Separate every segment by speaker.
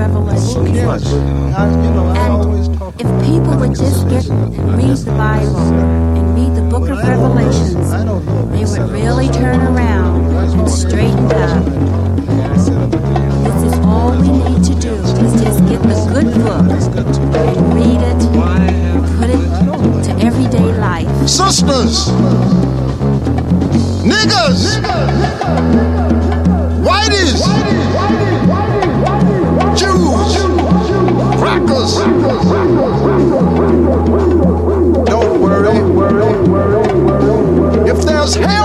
Speaker 1: Revelation.
Speaker 2: Who cares? I, you know, I always talk
Speaker 1: If people would just get and read the Bible and read the book of Revelations,
Speaker 2: I don't know.
Speaker 1: they would really turn around and straighten up. This is all we need to do is just get the good book and read it, put it to everyday life.
Speaker 2: Sisters, niggas, whiteys, Don't worry. If there's hell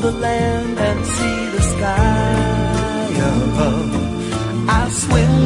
Speaker 3: the land and see the sky above. I swim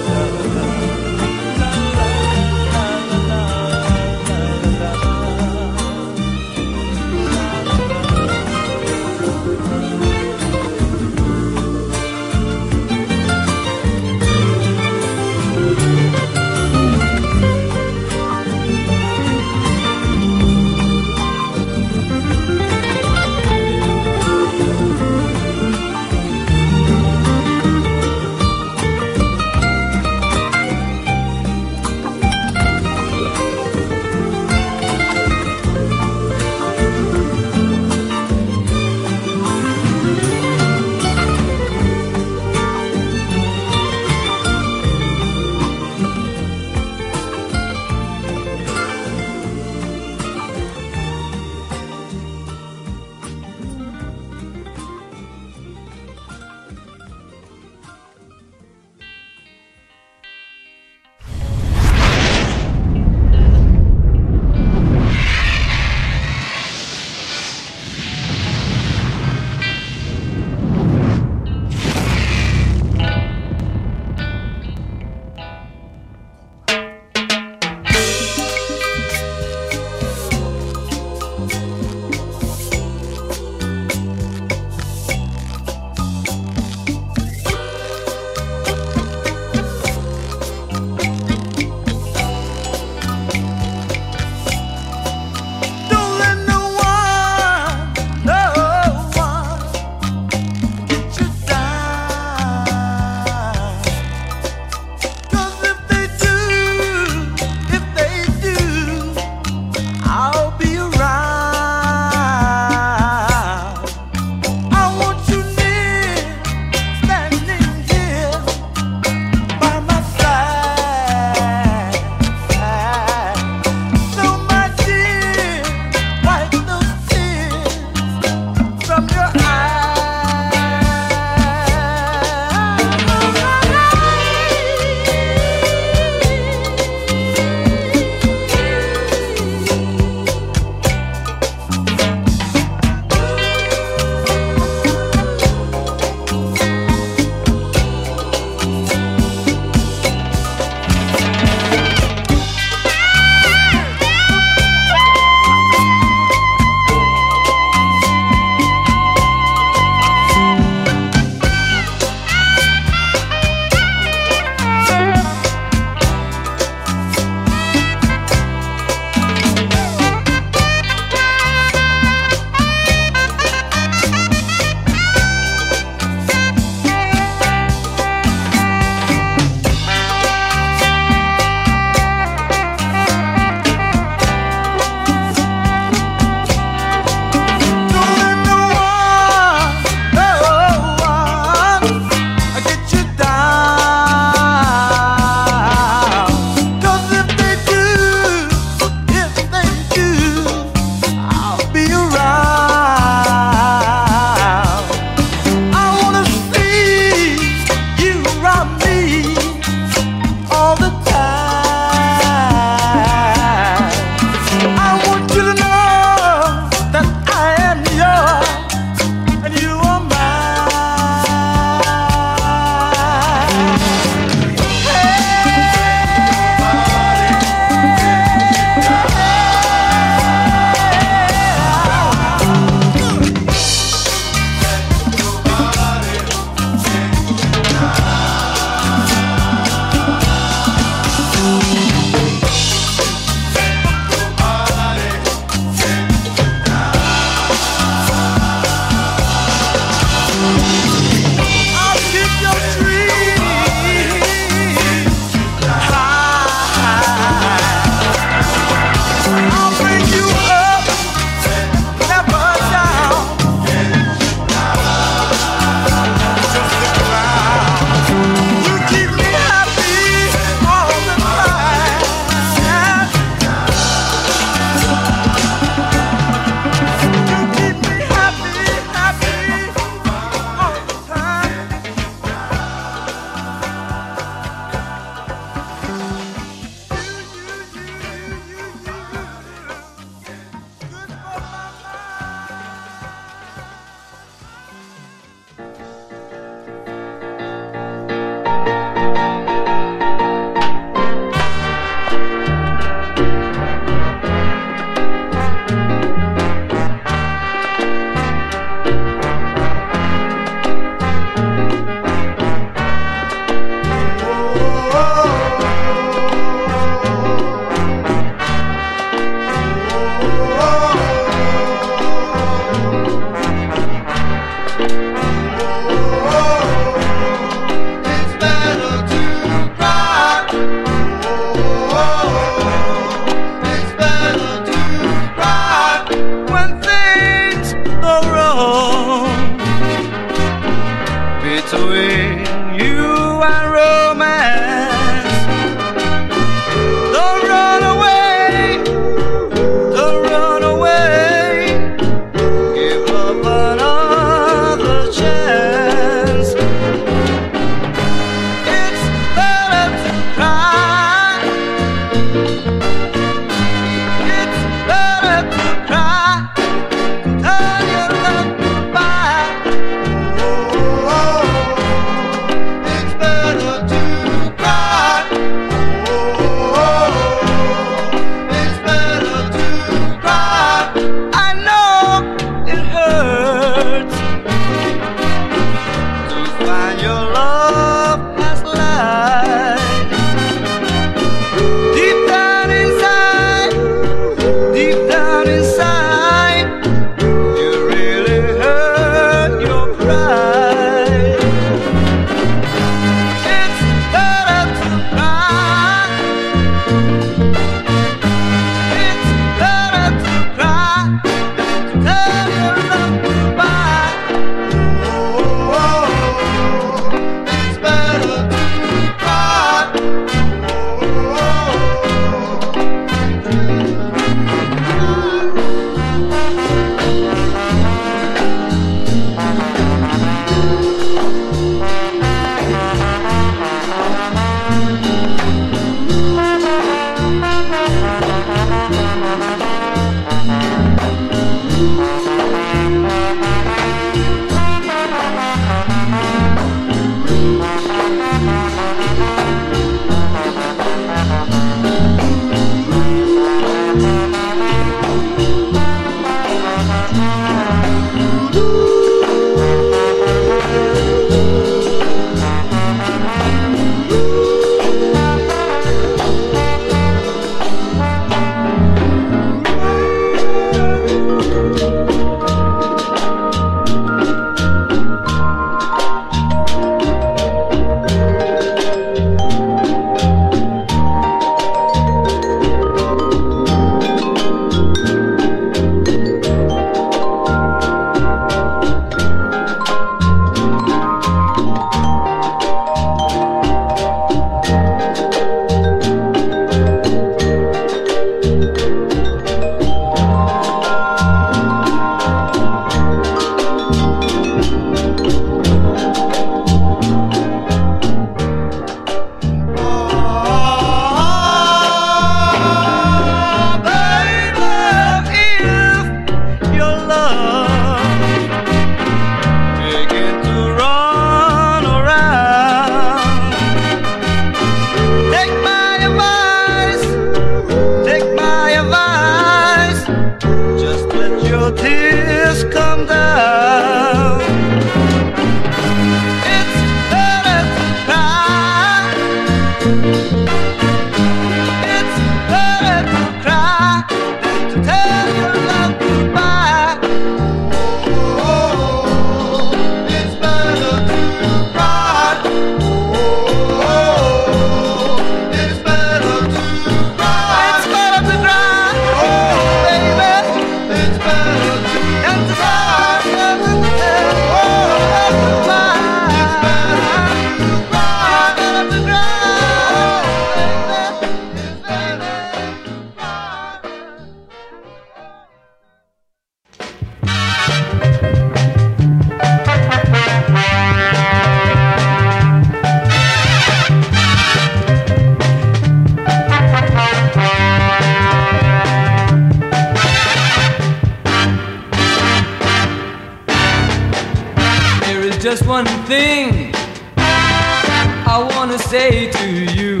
Speaker 3: you.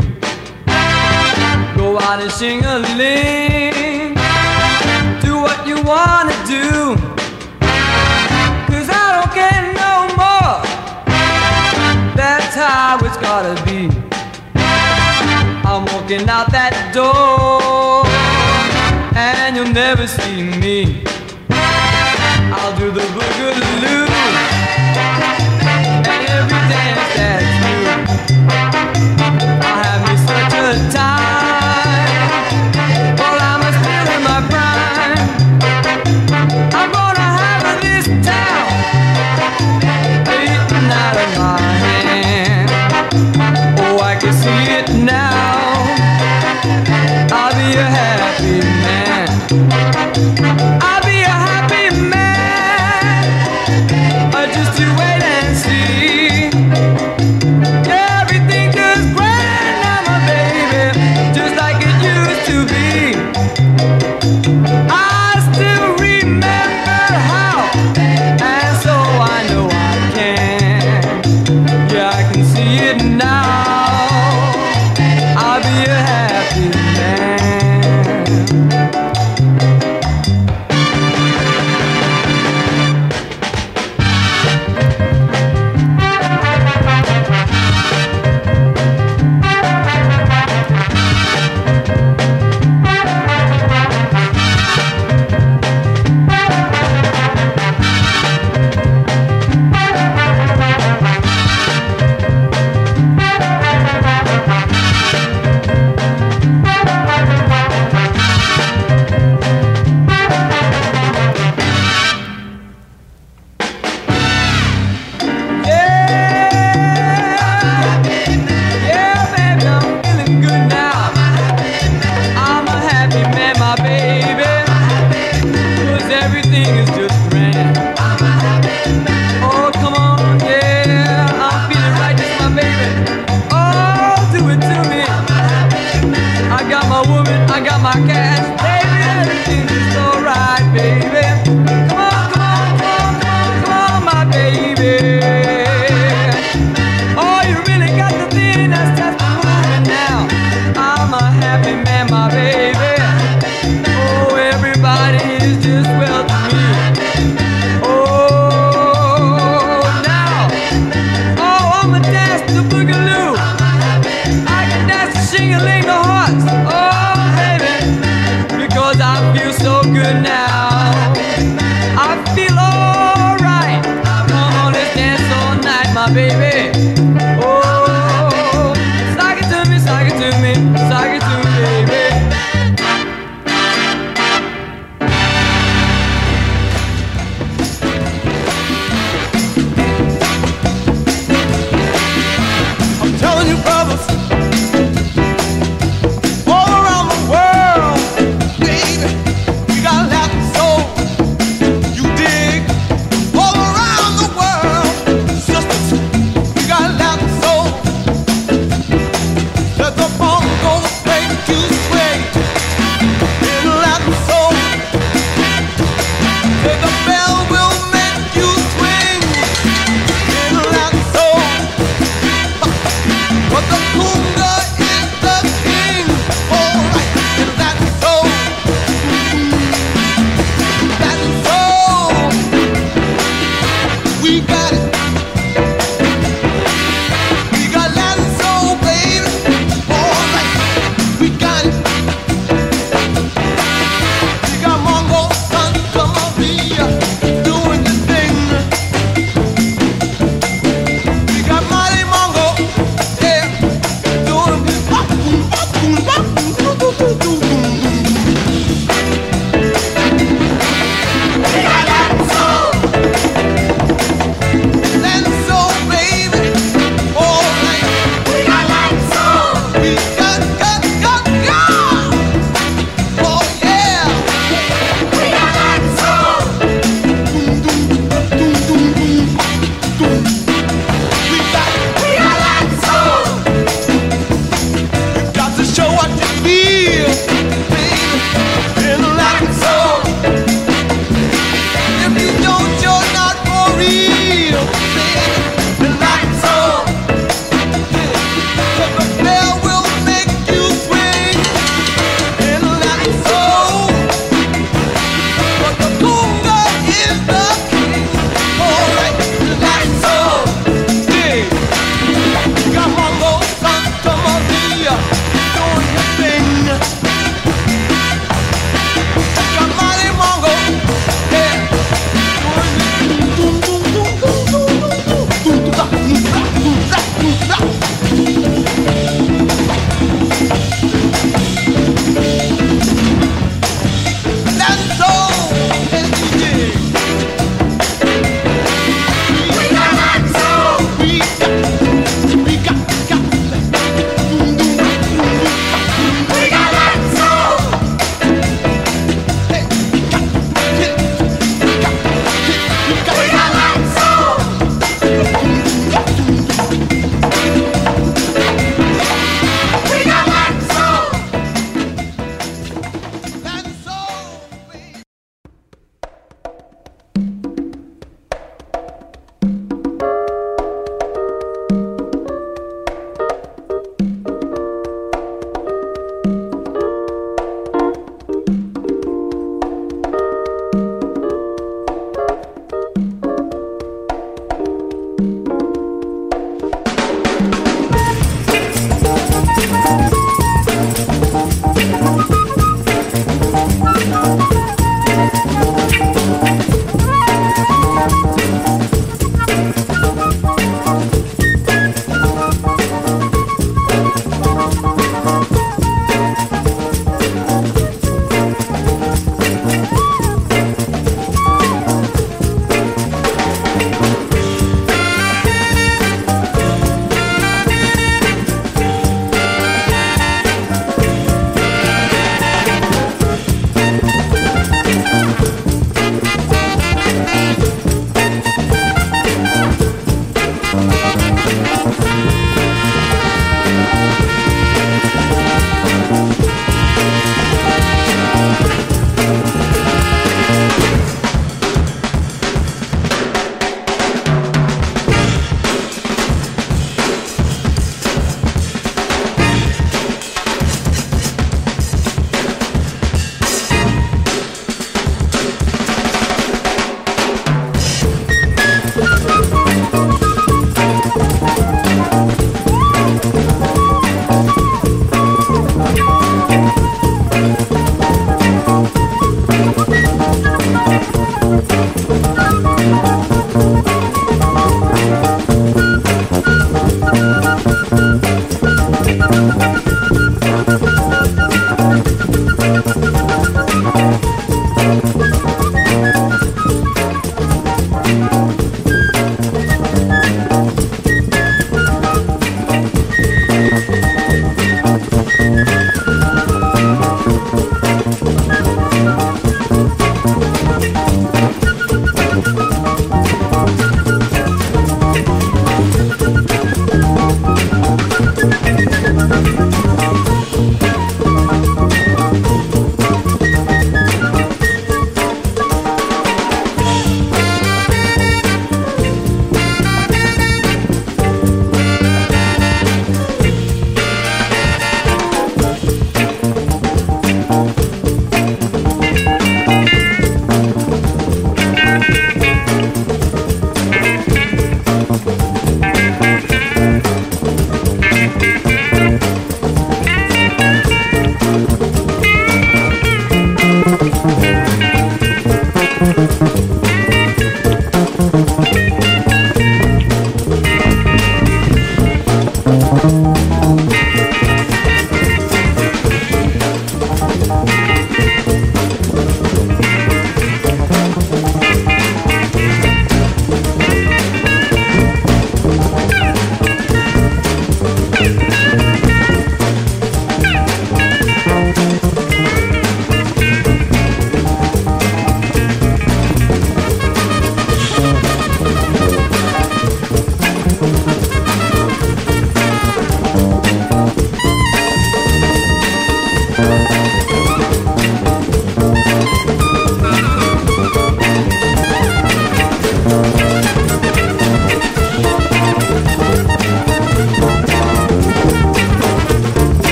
Speaker 4: Go out and sing a ling. Do what you wanna do. Cause I don't care no more. That's how it's gotta be. I'm walking out that door. And you'll never see me.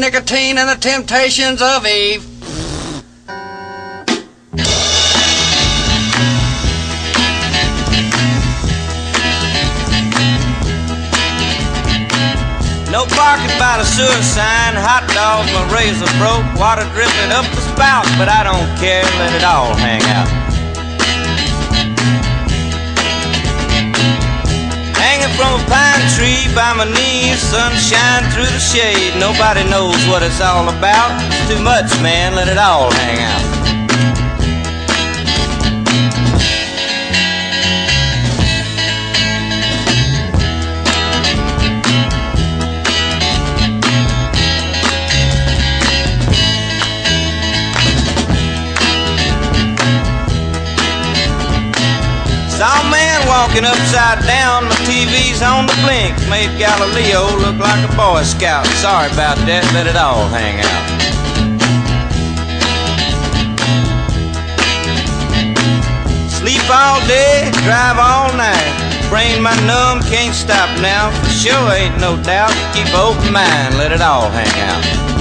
Speaker 5: nicotine and the temptations of Eve.
Speaker 6: No barking by the sewer sign, hot dogs, my razor broke, water dripping up the
Speaker 7: spout, but I don't care, let it all hang out. Hanging from a pine tree by my knees, sunshine through the shade. Nobody knows what it's all about. It's too much, man, let it all hang out. Man walking upside down, my TV's on the blink. Made Galileo look like a Boy Scout. Sorry about that, let it all hang out. Sleep all day, drive all night. Brain my numb, can't stop now. For sure ain't no doubt. Keep open mind, let it all hang out.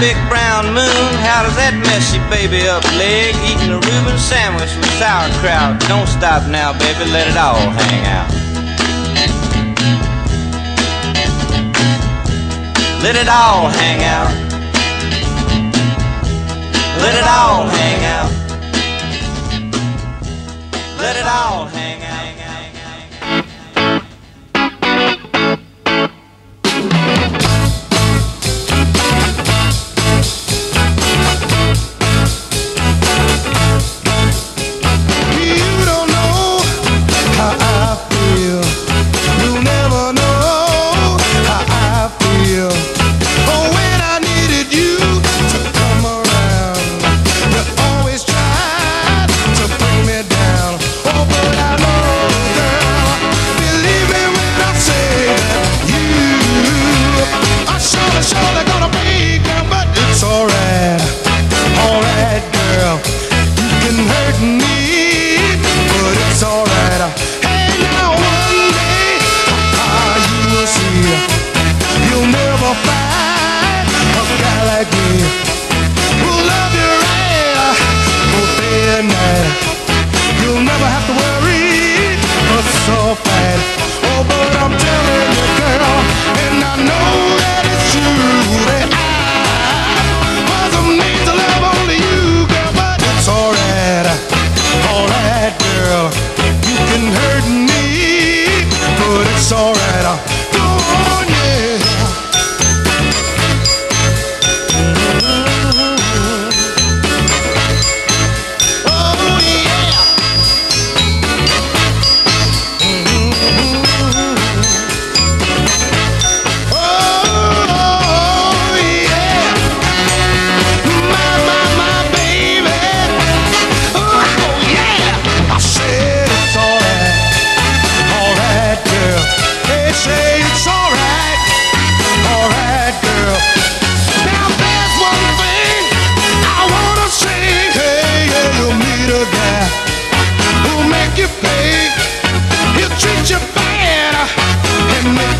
Speaker 7: Big brown moon. How does that mess your baby up leg? Eating a Reuben sandwich with sauerkraut. Don't stop now, baby, let it all hang out. Let it all hang out. Let it all hang out. Let it all hang out.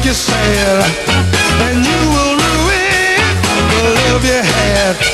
Speaker 2: You sad. And you will ruin the love you had.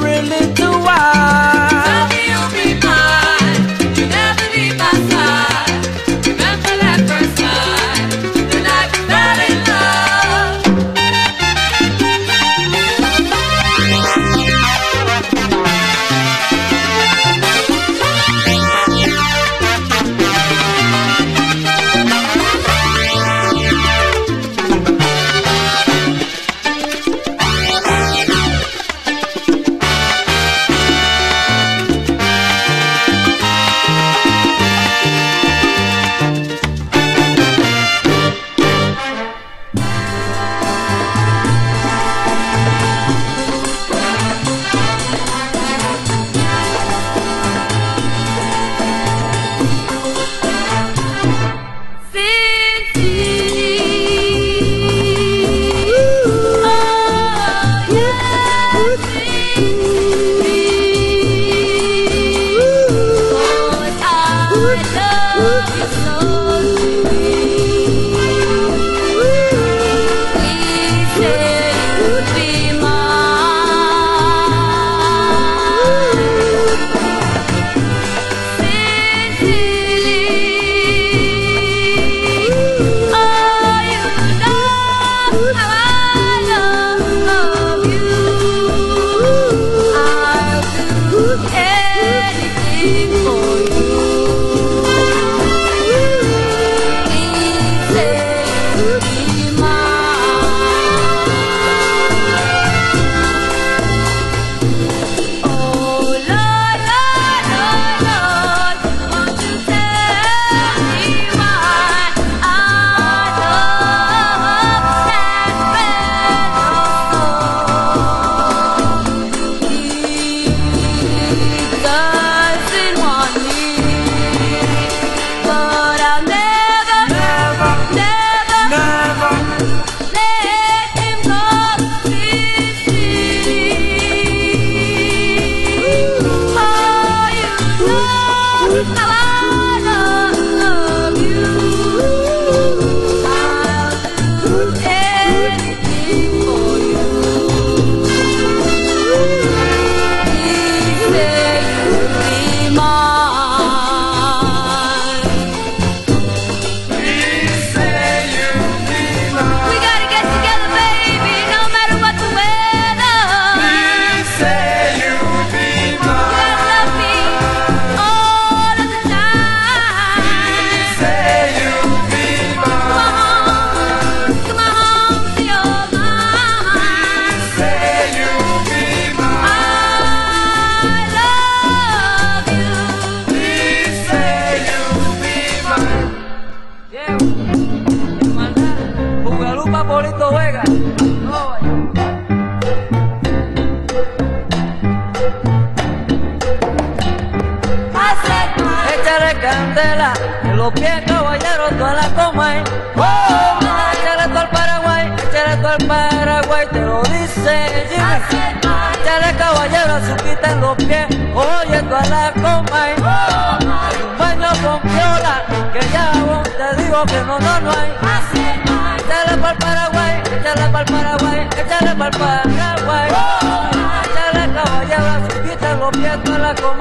Speaker 8: Just for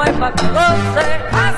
Speaker 4: toda la coma